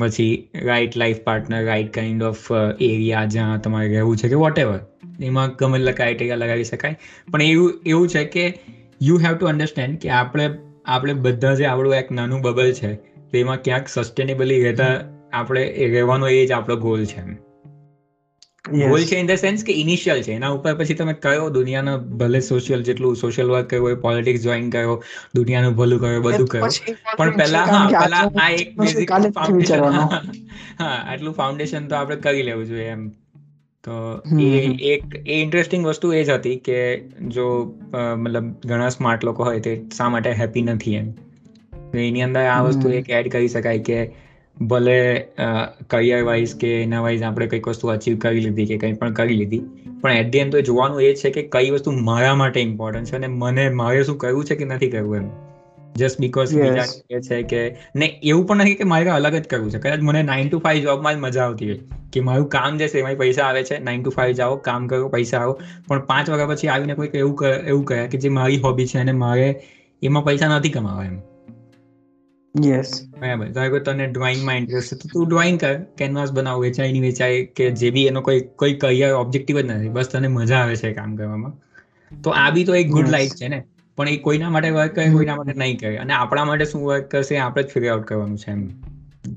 પછી right life partner right kind of area જ્યાં તમારે રહેવું છે કે વોટ એવર એમાં ગમે એટલા ક્રાઇટેરિયા લગાવી શકાય. પણ એવું એવું છે કે યુ હેવ ટુ અન્ડરસ્ટેન્ડ કે આપણે આપણે બધા જે આપણું એક નાનું બબલ છે તો એમાં ક્યાંક સસ્ટેનેબલી રહેતા આપણે રહેવાનો એ જ આપણો ગોલ છે ગોલ છે ઇન ધ સેન્સ કે ઇનિશિયલ છે. એના ઉપર પછી તમે કયો દુનિયાનો ભલે સોશિયલ જેટલું સોશિયલ વર્ક કર્યો હોય પોલિટિક્સ જોઈન કર્યો દુનિયાનું ભલું કર્યો બધું કર્યો. પણ પહેલા હા પહેલા આ એક બેઝિક ફાઉન્ડેશન હા આટલું ફાઉન્ડેશન તો આપણે કરી લેવું જોઈએ એમ. તો એ એક એ ઇન્ટરેસ્ટિંગ વસ્તુ એ જ હતી કે જો મતલબ ઘણા સ્માર્ટ લોકો હોય તે શા માટે હેપી નથી એમ. એની અંદર આ વસ્તુ એક એડ કરી શકાય કે ભલે કરિયર વાઇઝ કે એના વાઇઝ આપણે કંઈક વસ્તુ અચીવ કરી લીધી કે કંઈ પણ કરી લીધી પણ એટ ધી એન્ડ તો જોવાનું એ છે કે કઈ વસ્તુ મારા માટે ઇમ્પોર્ટન્ટ છે અને મને મારે શું કરવું છે કે નથી કરવું એમ. જસ્ટ બીકોઝ બીજા કહે છે કે ને એવું પણ નથી કે મારે અલગ જ કરવું છે. કદાચ મને નાઇન ટુ ફાઈવ જોબમાં જ મજા આવતી હોય કે મારું કામ જે છે એમાં પૈસા આવે છે નાઇન ટુ ફાઈવ જાઓ કામ કરો પૈસા આવો પણ પાંચ વાગ્યા પછી આવીને કોઈક એવું એવું કહે કે જે મારી હોબી છે અને મારે એમાં પૈસા નથી કમાવા એમ. યસ બરાબર. ધારો તને ડ્રોઈંગમાં ઇન્ટરેસ્ટ છે. તો તું ડ્રોઈંગ કર. કેનવાસ બનાવ વેચાય નહીં વેચાય કે જે બી એનો કોઈ કોઈ કરિયર ઓબ્જેક્ટિવ જ નથી. બસ તને મજા આવે છે કામ કરવામાં. તો આ બી તો એક ગુડ લાઈફ છે ને? પણ એ કોઈના માટે વર્ક કરે કોઈના માટે નહીં કરે. અને આપણા માટે શું વર્ક કરશે આપણે જ ફિગર આઉટ કરવાનું છે એમ.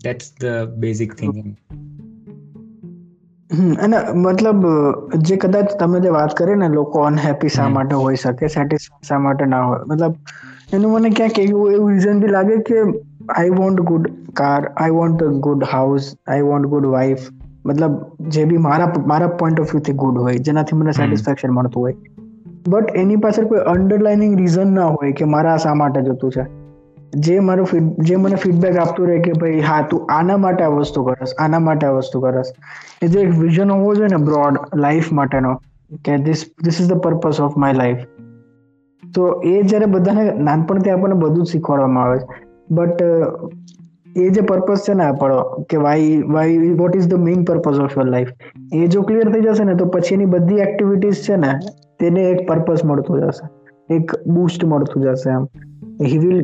ધેટ્સ ધ બેઝિક થિંગ અને મતલબ જે કદાચ તમે જે વાત કરી ને લોકો અનહેપી શા માટે હોઈ શકે સેટિસ્ફાઈ શા માટે ના હોય? મતલબ એનું મને ક્યાંક એવું એવું રીઝન બી લાગે કે I want good car I want good house I want good wife મતલબ જે બી મારા મારા પોઈન્ટ ઓફ વ્યૂથી ગુડ હોય જેનાથી મને સેટિસ્ફેક્શન મળતું હોય. બટ એની પાછળ કોઈ અન્ડરલાઇનિંગ રીઝન ના હોય કે મારા શા માટે જતું છે. જે મારું જે મને ફીડબેક આપતું રહે કે ભાઈ, હા, તું આના માટે આ વસ્તુ કરસ, આના માટે આ વસ્તુ કરસ, એ જે એક વિઝન હોવો જોઈએ ને બ્રોડ લાઈફ માટેનો, કે this this is the purpose of my life તો એ જ્યારે બધાને નાનપણથી આપણને બધું જ શીખવાડવામાં આવે છે. બટ એ જે પર્પઝ છે ને આપણો, કે why why what is the main purpose of your life એ જો ક્લિયર થઈ જશે ને, તો પછી એની બધી એક્ટિવિટીઝ છે ને, તેને એક પર્પઝ મળતું જશે. એક બૂસ્ટ મળતું જશે એમ. હી વિલ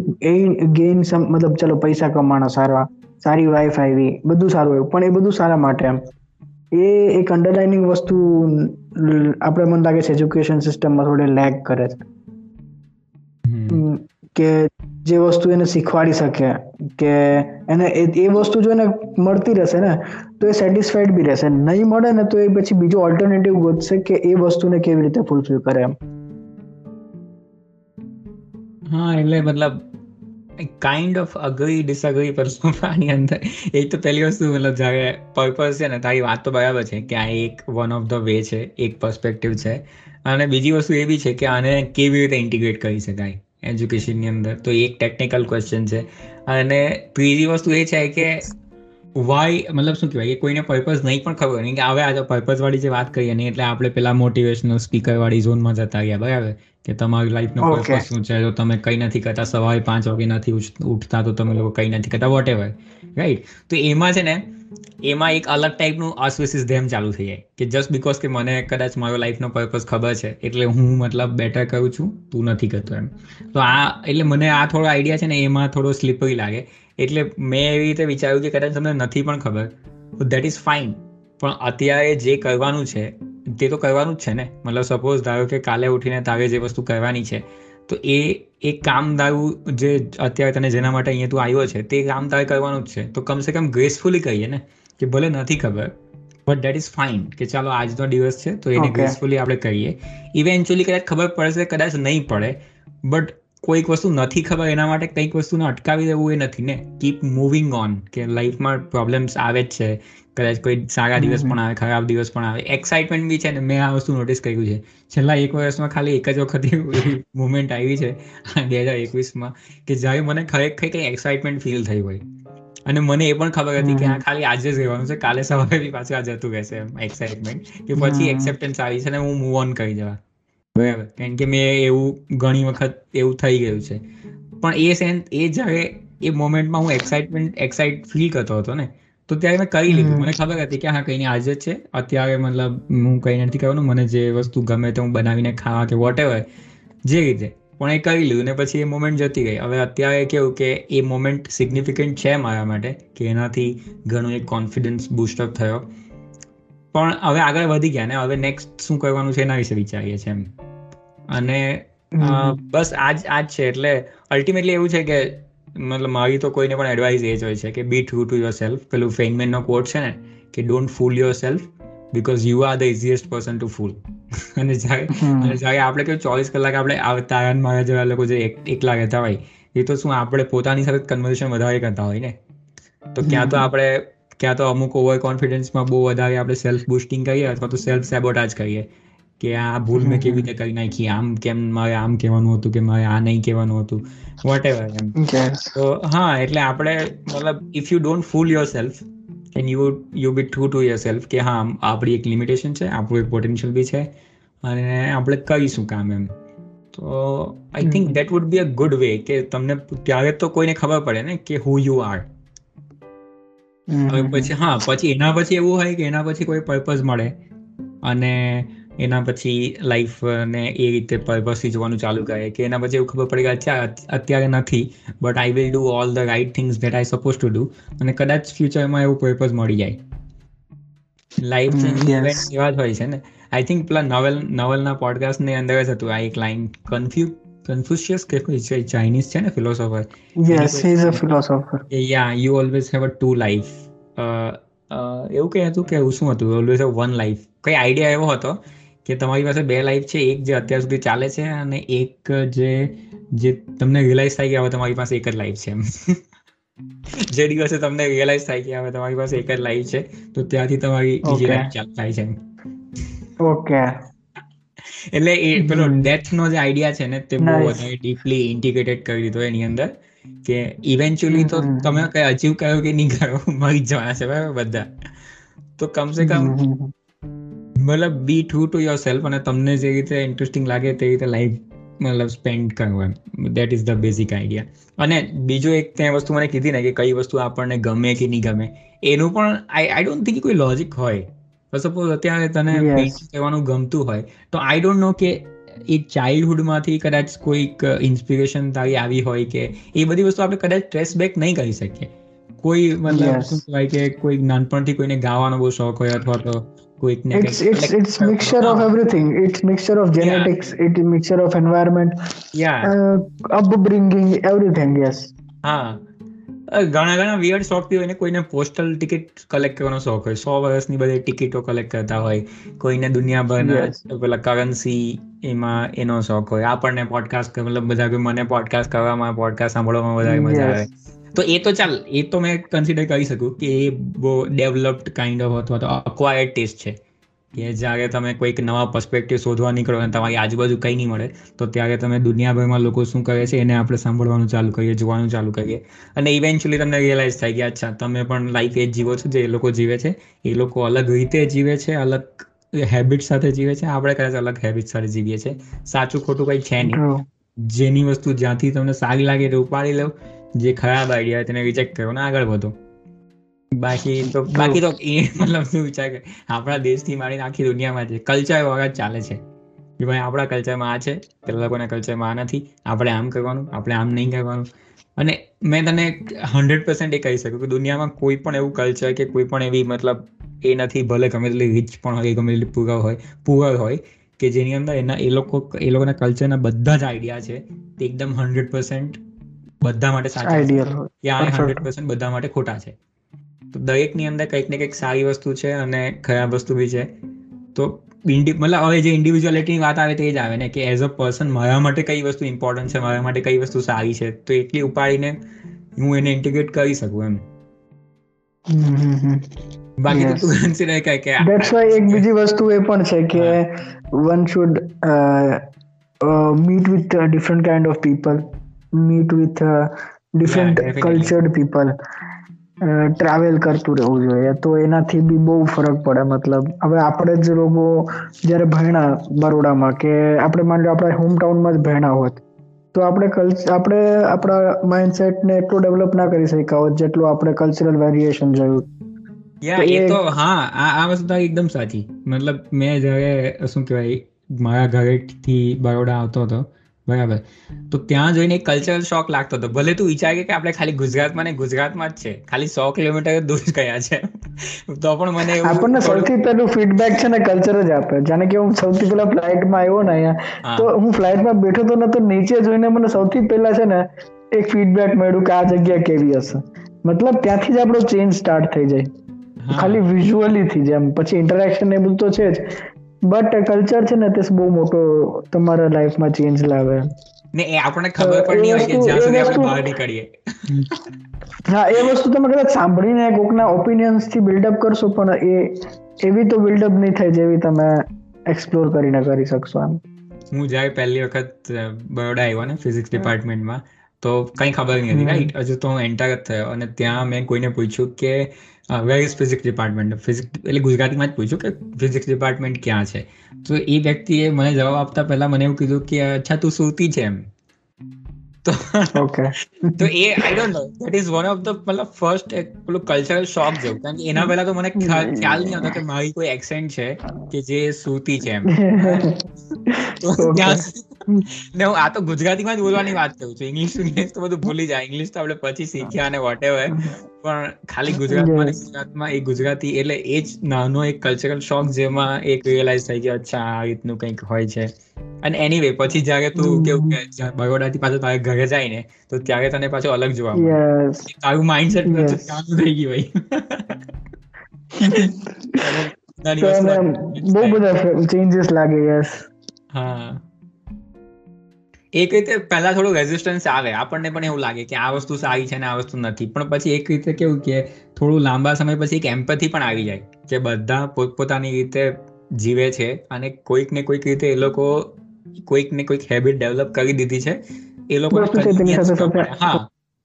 ગેઇન સમ મતલબ ચલો પૈસા કમાણા સારા સારી વાઈફ આવી બધું સારું આવ્યું પણ એ બધું સારા માટે એમ. એ એક અંડરલાઇનિંગ વસ્તુ આપણે મને લાગે છે એજ્યુકેશન સિસ્ટમમાં થોડી લેગ કરે છે. કે જે વસ્તુ એને શીખવાડી શકે કે એને એ વસ્તુ જો એને મળતી રહેશે ને તો એ સેટિસ્ફાઈડ બી રહેશે. નહીં મળે ને તો એ પછી બીજો ઓલ્ટરનેટિવ ગોતશે કે એ વસ્તુને કેવી રીતે ફૂલફિલ કરે એમ. હા, એટલે મતલબ kind of agree disagree person આની અંદર. એ તો પહેલી વસ્તુ મતલબ જ્યારે પર્પઝ છે ને, તારી વાત તો બરાબર છે કે આ એક વન ઓફ ધ વે છે, એક પર્સપેક્ટિવ છે. અને બીજી વસ્તુ એ બી છે કે આને કેવી રીતે ઇન્ટિગ્રેટ કરી શકાય એજ્યુકેશનની અંદર. તો એક ટેકનિકલ ક્વેશ્ચન છે. અને ત્રીજી વસ્તુ એ છે કે વાય મતલબ શું કહેવાય? કે કોઈને પર્પઝ નહીં પણ ખબર નહીં કે હવે આ પર્પઝ વાળી જે વાત કરીએ ને એટલે આપણે પેલા મોટિવેશનલ સ્પીકર વાળી ઝોનમાં જતા ગયા બરાબર? કે તમારી લાઈફનો પર્પઝ શું છે? જો તમે કંઈ નથી કરતા સવારે પાંચ વાગે નથી ઉઠતા તો તમે લોકો કંઈ નથી કરતા વોટ એવર રાઈટ તો એમાં છે ને એમાં એક અલગ ટાઈપનું અસ્વિસિસ ધેમ ચાલુ થઈ જાય. કે જસ્ટ બિકોઝ કે મને કદાચ મારો લાઈફનો પર્પઝ ખબર છે એટલે હું મતલબ બેટર કરું છું તું નથી કરતો એમ. તો આ એટલે મને આ થોડો આઈડિયા છે ને એમાં થોડો સ્લીપરી લાગે. એટલે મેં એવી રીતે વિચાર્યું કે કદાચ તમને નથી પણ ખબર. દેટ ઇઝ ફાઇન પણ અત્યારે જે કરવાનું છે તે તો કરવાનું જ છે ને? મતલબ સપોઝ ધારો કે કાલે ઉઠીને તારે જે વસ્તુ કરવાની છે તો એ એ કામ તારું જે અત્યારે તને જેના માટે અહીંયા તું આવ્યો છે તે કામ તારે કરવાનું જ છે. તો કમસે કમ ગ્રેસફુલી કહીએ ને કે ભલે નથી ખબર બટ દેટ ઇઝ ફાઇન કે ચાલો આજનો દિવસ છે તો એને ગ્રેસફુલી આપણે કરીએ. ઇવેન્ચ્યુઅલી કદાચ ખબર પડશે કદાચ નહીં પડે બટ કોઈક વસ્તુ નથી ખબર એના માટે કંઈક વસ્તુને અટકાવી દેવું એ નથી ને? કીપ મૂવિંગ ઓન કે લાઈફમાં પ્રોબ્લેમ્સ આવે જ છે. કદાચ કોઈ સારા દિવસ પણ આવે ખરાબ દિવસ પણ આવે. એક્સાઇટમેન્ટ બી છે ને મેં આ વસ્તુ નોટિસ કર્યું છે. છેલ્લા એક વર્ષમાં ખાલી એક જ વખત મુમેન્ટ આવી છે બે હજાર એકવીસમાં કે જ્યારે મને ખરેખર કંઈ એક્સાઇટમેન્ટ ફીલ થઈ હોય. અને મને એ પણ ખબર હતી કે આ ખાલી આજે જ રહેવાનું છે કાલે સવારે બી પાછું આ જતું રહેશે એમ એક્સાઇટમેન્ટ કે પછી એક્સેપ્ટન્સ આવી છે ને હું મૂવ ઓન કરી જવા. બરાબર કારણ કે મેં એવું ઘણી વખત એવું થઈ ગયું છે. પણ એ સેન્સ એ જ્યારે એ મોમેન્ટમાં હું એક્સાઇટમેન્ટ એક્સાઇટ ફીલ કરતો હતો ને તો ત્યારે મેં કરી લીધું. મને ખબર હતી કે હા કઈ નહીં આજે જ છે. અત્યારે મતલબ હું કંઈ નથી કરવાનું. મને જે વસ્તુ ગમે તે હું બનાવીને ખાવા કે વોટ એવર જે રીતે. પણ એ કરી લીધું ને પછી એ મોમેન્ટ જતી ગઈ. હવે અત્યારે કેવું કે એ મોમેન્ટ સિગ્નિફિકન્ટ છે મારા માટે કે એનાથી ઘણો એક કોન્ફિડન્સ બુસ્ટઅપ થયો. પણ હવે આગળ વધી ગયા ને હવે નેક્સ્ટ શું કરવાનું છે એના વિશે વિચારીએ છીએ એમ. અને બસ આજ આજ છે એટલે અલ્ટિમેટલી એવું છે કે મતલબ મારી તો કોઈને પણ એડવાઇસ એ જ હોય છે કે be true to yourself પેલું ફેનમેનનો કોટ છે ને કે don't fool yourself because you are the easiest person to fool અને જ્યારે અને જ્યારે આપણે કેવું ચોવીસ કલાક આપણે તારણ મારા જેવા લોકો જે એકલા રહેતા હોય એ તો શું આપણે પોતાની સાથે કન્વર્ઝેશન વધારે કરતા હોય ને? તો ક્યાં તો આપણે ક્યાં તો અમુક ઓવર કોન્ફિડન્સમાં બહુ વધારે આપણે સેલ્ફ બુસ્ટિંગ કરીએ અથવા તો સેલ્ફ સેબોટાજ કરીએ. કે આ ભૂલ મેં કેવી રીતે કરી નાખી? આમ કેમ મારે આમ કહેવાનું હતું કે મારે આ નહીં કહેવાનું હતું? વોટ એવર એમ તો હા એટલે આપણે મતલબ if you don't fool yourself and you you be true to yourself કે હા આપણી એક લિમિટેશન છે આપણું એક પોટેન્શિયલ બી છે અને આપણે કરીશું કામ એમ. તો I think that would be a good way કે તમને ત્યારે તો કોઈને ખબર પડે ને કે હુ યુ આર હવે પછી હા પછી એના પછી એવું હોય કે એના પછી કોઈ પર્પઝ મળે. અને એના પછી લાઈફ ને એ રીતે પર્પસથી જોવાનું ચાલુ કરે કે એના પછી એવું ખબર પડે કે અચ્છા અત્યારે નથી but I will do all the right things that I suppose to do અને કદાચ ફ્યુચરમાં એવું પર્પઝ મળી જાય. લાઈફ ઇવેન્ટ એવા જ હોય છે ને. આઈ થિંક પેલા નવેલ નવેલના પોડકાસ્ટની અંદર જ હતું આ એક લાઈન કન્ફ્યુ કન્ફ્યુશિયસ કે કોઈ ચાઇનીઝ છે ને philosopher yes he is a philosopher yeah you always have a two life એવું કહે હતું કે શું હતું? ઓલવેઝ હેવ વન લાઈફ કઈ આઈડિયા એવો હતો? કે તમારી પાસે બે લાઈફ છે એક જે અત્યાર સુધી ચાલે છે અને એક જે જે તમને રિયલાઇઝ થાય કે હવે તમારી પાસે એક જ લાઈફ છે એમ. જે દિવસે તમને રિયલાઇઝ થાય કે હવે તમારી પાસે એક જ લાઈફ છે તો ત્યાંથી તમારી બીજી લાઈફ ચાલુ થાય છે ઓકે એટલે એ પેલો ડેથ નો જે આઈડિયા છે ને તે બહુ વધારે ડીપલી ઇન્ટિગ્રેટેડ કરી દીધો એની અંદર કે ઇવેન્ચ્યુઅલી તો તમે કઈ અચીવ કર્યો કે નહીં કર્યો મરી જવાના છે બરાબર બધા. તો કમસે કમ મતલબ be true to yourself અને તમને જે રીતે ઇન્ટરેસ્ટિંગ લાગે તે રીતે લાઈફ મતલબ સ્પેન્ડ કરવું એમ. That is the basic idea અને બીજું એક ત્યાં વસ્તુ મને કીધી ને કે કઈ વસ્તુ આપણને ગમે કે નહીં ગમે એનું પણ આઈ આઈ ડોન્ટ થિંક કોઈ લોજિક હોય. સપોઝ અત્યારે તને કહેવાનું ગમતું હોય તો આઈ ડોન્ટ નો કે એ ચાઇલ્ડહુડમાંથી કદાચ કોઈક ઇન્સ્પિરેશન તારી આવી હોય કે એ બધી વસ્તુ આપણે કદાચ ટ્રેસ બેક નહીં કરી શકીએ. કોઈ મતલબ શું કહેવાય કે કોઈ નાનપણથી કોઈને ગાવાનો બહુ શોખ હોય અથવા તો it's it's it's mixture of everything. It's mixture of genetics yeah. it's mixture of environment. Yeah. Uh, upbringing everything yes. હા ઘણા ઘણા વિયર્ડ શોખથી હોય ને કોઈને પોસ્ટલ ટિકિટ કલેક્ટ કરવાનો શોખ હોય. સો વર્ષની બધી ટિકિટો કલેક્ટ કરતા હોય. કોઈને દુનિયાભરના પેલા કરન્સી એમાં એનો શોખ હોય. આપણને પોડકાસ્ટ મતલબ બધા મને પોડકાસ્ટ કરવામાં પોડકાસ્ટ સાંભળવામાં વધારે મજા આવે. તો એ તો ચાલ એ તો મેં કન્સિડર કરી શકું કે એ બહુ ડેવલપ્ડ કાઇન્ડ ઓફ અથવા તો અક્વાયર્ડ ટેસ્ટ છે. કે જ્યારે તમે કોઈક નવા પર્સપેક્ટિવ શોધવા નીકળો અને તમારી આજુબાજુ કંઈ નહીં મળે તો ત્યારે તમે દુનિયાભરમાં લોકો શું કરે છે એને આપણે સાંભળવાનું ચાલુ કરીએ જોવાનું ચાલુ કરીએ. અને ઇવેન્ચ્યુઅલી તમને રિયલાઇઝ થાય કે અચ્છા તમે પણ લાઈફ એ જીવો છો જે એ લોકો જીવે છે. એ લોકો અલગ રીતે જીવે છે અલગ હેબિટ સાથે જીવે છે. આપણે કદાચ અલગ હેબિટ સાથે જીવીએ છીએ. સાચું ખોટું કંઈ છે નહીં. જેની વસ્તુ જ્યાંથી તમને સારી લાગે તે ઉપાડી લો. જે ખરાબ આઈડિયા તેને રિજેક્ટ કર્યો. ને આગળ વધો. બાકી તો બાકી તો એ મતલબ શું વિચાર કે આપણા દેશથી માંડીને આખી દુનિયામાં છે કલ્ચર વગર ચાલે છે. કે ભાઈ આપણા કલ્ચરમાં આ છે, પેલા લોકોના કલ્ચરમાં આ નથી. આપણે આમ કરવાનું, આપણે આમ નહીં કરવાનું. અને મેં તને હંડ્રેડ પર્સન્ટ એ કહી શકું કે દુનિયામાં કોઈ પણ એવું કલ્ચર કે કોઈ પણ એવી મતલબ એ નથી, ભલે ગમે તેટલી રીચ પણ હોય, ગમે તેટલી પુઅર હોય પુઅર હોય, કે જેની અંદર એના એ લોકો, એ લોકોના કલ્ચરના બધા જ આઈડિયા છે. તે એકદમ હંડ્રેડ પર્સન્ટ બધા માટે સાચા યા હંડ્રેડ પર્સન્ટ બધા માટે ખોટા છે. તો દરેકની અંદર કંઈક ને કંઈક સારી વસ્તુ છે અને ખરાબ વસ્તુ બી છે. તો મતલબ હવે જે ઇન્ડિવિજ્યુઅલિટીની વાત આવે તે જ આવે ને કે એઝ અ પર્સન મારા માટે કઈ વસ્તુ ઇમ્પોર્ટન્ટ છે મારા માટે કઈ વસ્તુ સારી છે તો એટલી ઉપાડીને હું એને ઇન્ટિગ્રેટ કરી શકું એમ. બાકી તો તું કન્સિડર કર કે ધેટ્સ વાય એક બીજી વસ્તુ એ પણ છે કે one should meet with different kind of people meet with different cultured people travel કરતું રહેવું જોઈએ. તો એનાથી બી બહુ ફરક પડે મતલબ. હવે આપણે જ લોકો જ્યારે ભણ્યા બરોડામાં કે આપણે માની લો આપણા હોમટાઉનમાં જ ભણ્યા હોત તો આપણે આપણે આપણા માઇન્ડસેટને એટલું ડેવલપ ના કરી શક્યા હોત જેટલું આપણે કલ્ચરલ વેરિએશન જોયું. એ તો હા આ આ વસ્તુ એકદમ સાચી. મતલબ મેં જ્યારે શું કહેવાય મારા ઘરેથી બરોડા આવતો હતો બરાબર. તો ત્યાં જોઈને એક કલ્ચરલ શોક લાગતો હતો. ભલે તું વિચારે કે આપણે ખાલી ગુજરાતમાં ને ગુજરાતમાં જ છે. ખાલી સો કિલોમીટર દૂર ગયા છે. તો પણ મને આપણને સૌથી પહેલું ફીડબેક છે ને કલ્ચર જ આપે. જાણે કે હું સૌથી પહેલા ફ્લાઇટમાં આવ્યો ને અહીંયા તો હું ફ્લાઇટમાં બેઠો તો ને તો નીચે જોઈને મને સૌથી પહેલા છે ને એક ફીડબેક મળ્યું કે આ જગ્યા કેવી હશે. મતલબ ત્યાંથી જ આપણો ચેન્જ સ્ટાર્ટ થઈ જાય. ખાલી વિઝ્યુઅલી થી જેમ. પછી ઇન્ટરેક્શન એ બધું તો છે જ. બટ કલ્ચર છે ને તે બહુ મોટો તમારા લાઈફમાં ચેન્જ લાવે. ને એ આપણને ખબર પણ નહીં હોય કે જ્યાં સુધી આપણે બહાર નીકળીએ. હા એ વસ્તુ તમે કદાચ સાંભળીને કોકના ઓપિનિયન્સથી બિલ્ડઅપ કરશો પણ એ એવી તો બિલ્ડઅપ નહીં થાય જેવી તમે એક્સપ્લોર કરીને કરી શકશો એમ. હું જ્યારે પહેલી વખત બરોડા આવ્યો ને ફિઝિક્સ ડિપાર્ટમેન્ટમાં તો કંઈ ખબર નહીં હતી. રાઈટ હજુ તો હું એન્ટર જ થયો અને ત્યાં મેં કોઈને પૂછ્યું કે where is physics department physics એટલે ગુજરાતીમાં જ પૂછ્યું કે ફિઝિક્સ ડિપાર્ટમેન્ટ ક્યાં છે? તો એ વ્યક્તિએ મને જવાબ આપતા પહેલા મને એવું કીધું કે અચ્છા તું સુરતી છે એમ. તો તો એ I don't know that is one of the મતલબ ફર્સ્ટ પેલું કલ્ચરલ શોક જેવું. કારણ કે એના પહેલા તો મને ખ્યાલ નહીં હતો કે મારી કોઈ એક્સેન્ટ છે કે જે સુતી છે એમ. તો ત્યાં ને હું આ તો ગુજરાતીમાં જ બોલવાની વાત કરું છું. ઇંગ્લિશ ઇંગ્લિશ તો બધું ભૂલી જાય. ઇંગ્લિશ તો આપણે પછી શીખ્યા અને વોટ પણ ખાલી ગુજરાતમાં ગુજરાતમાં એ ગુજરાતી એટલે એ જ નાનો એક કલ્ચરલ શોખ જેમાં એક રિયલાઇઝ થઈ ગયો અચ્છા આ રીતનું કંઈક હોય છે. અને એનીવે પછી જ્યારે તું કેવું કે બરોડાથી પાછો તારે ઘરે જાય ને તો ત્યારે તને પાછો અલગ જોવા મળે. તારું માઇન્ડસેટ ચાલુ થઈ ગયું ભાઈ બહુ બધા ચેન્જીસ લાગે યસ હા. એક રીતે પહેલા થોડું રેઝિસ્ટન્સ આવે આપણને પણ એવું લાગે કે આ વસ્તુ સારી છે ને આ વસ્તુ નથી. પણ પછી એક રીતે કેવું કે થોડું લાંબા સમય પછી એક એમ્પથી પણ આવી જાય કે બધા પોતપોતાની રીતે જીવે છે અને કોઈક ને કોઈક રીતે એ લોકો કોઈક ને કોઈક હેબિટ ડેવલપ કરી દીધી છે. એ લોકો હા.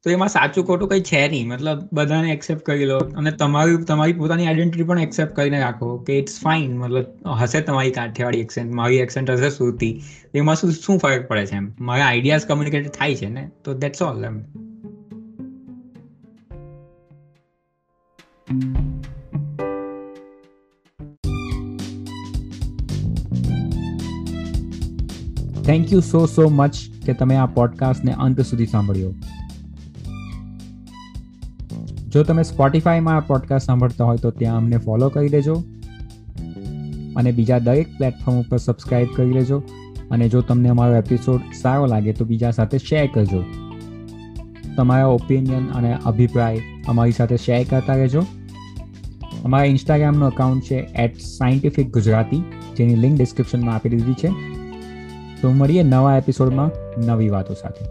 તો એમાં સાચું ખોટું કઈ છે નહીં. મતલબ બધાને એક્સેપ્ટ કરી લો અને તમારી તમારી પોતાની આઈડેન્ટિટી પણ એક્સેપ્ટ કરીને રાખો કે ઇટ્સ ફાઇન મતલબ હશે તમારી કાઠિયાવાડી એક્સેન્ટ મારી એક્સેન્ટ હશે સુરતી. એમાં શું શું ફરક પડે છે એમ? મારા આઈડિયાઝ કમ્યુનિકેટ થાય છે ને? તો that's all M. Thank you so so much કે તમે આ પોડકાસ્ટને અંત સુધી સાંભળ્યો. જો તમે સ્પોટિફાઈમાં આ પોડકાસ્ટ સાંભળતા હોય તો ત્યાં અમને ફોલો કરી દેજો. અને બીજા દરેક પ્લેટફોર્મ ઉપર સબસ્ક્રાઇબ કરી લેજો. અને જો તમને અમારો એપિસોડ સારો લાગે તો બીજા સાથે શેર કરજો. તમારા ઓપિનિયન અને અભિપ્રાય અમારી સાથે શેર કરતા રહેજો. અમારા ઇન્સ્ટાગ્રામનું અકાઉન્ટ છે એટ સાયન્ટિફિક ગુજરાતી, જેની લિંક ડિસ્ક્રિપ્શનમાં આપી દીધી છે. તો મળીએ નવા એપિસોડમાં નવી વાતો સાથે.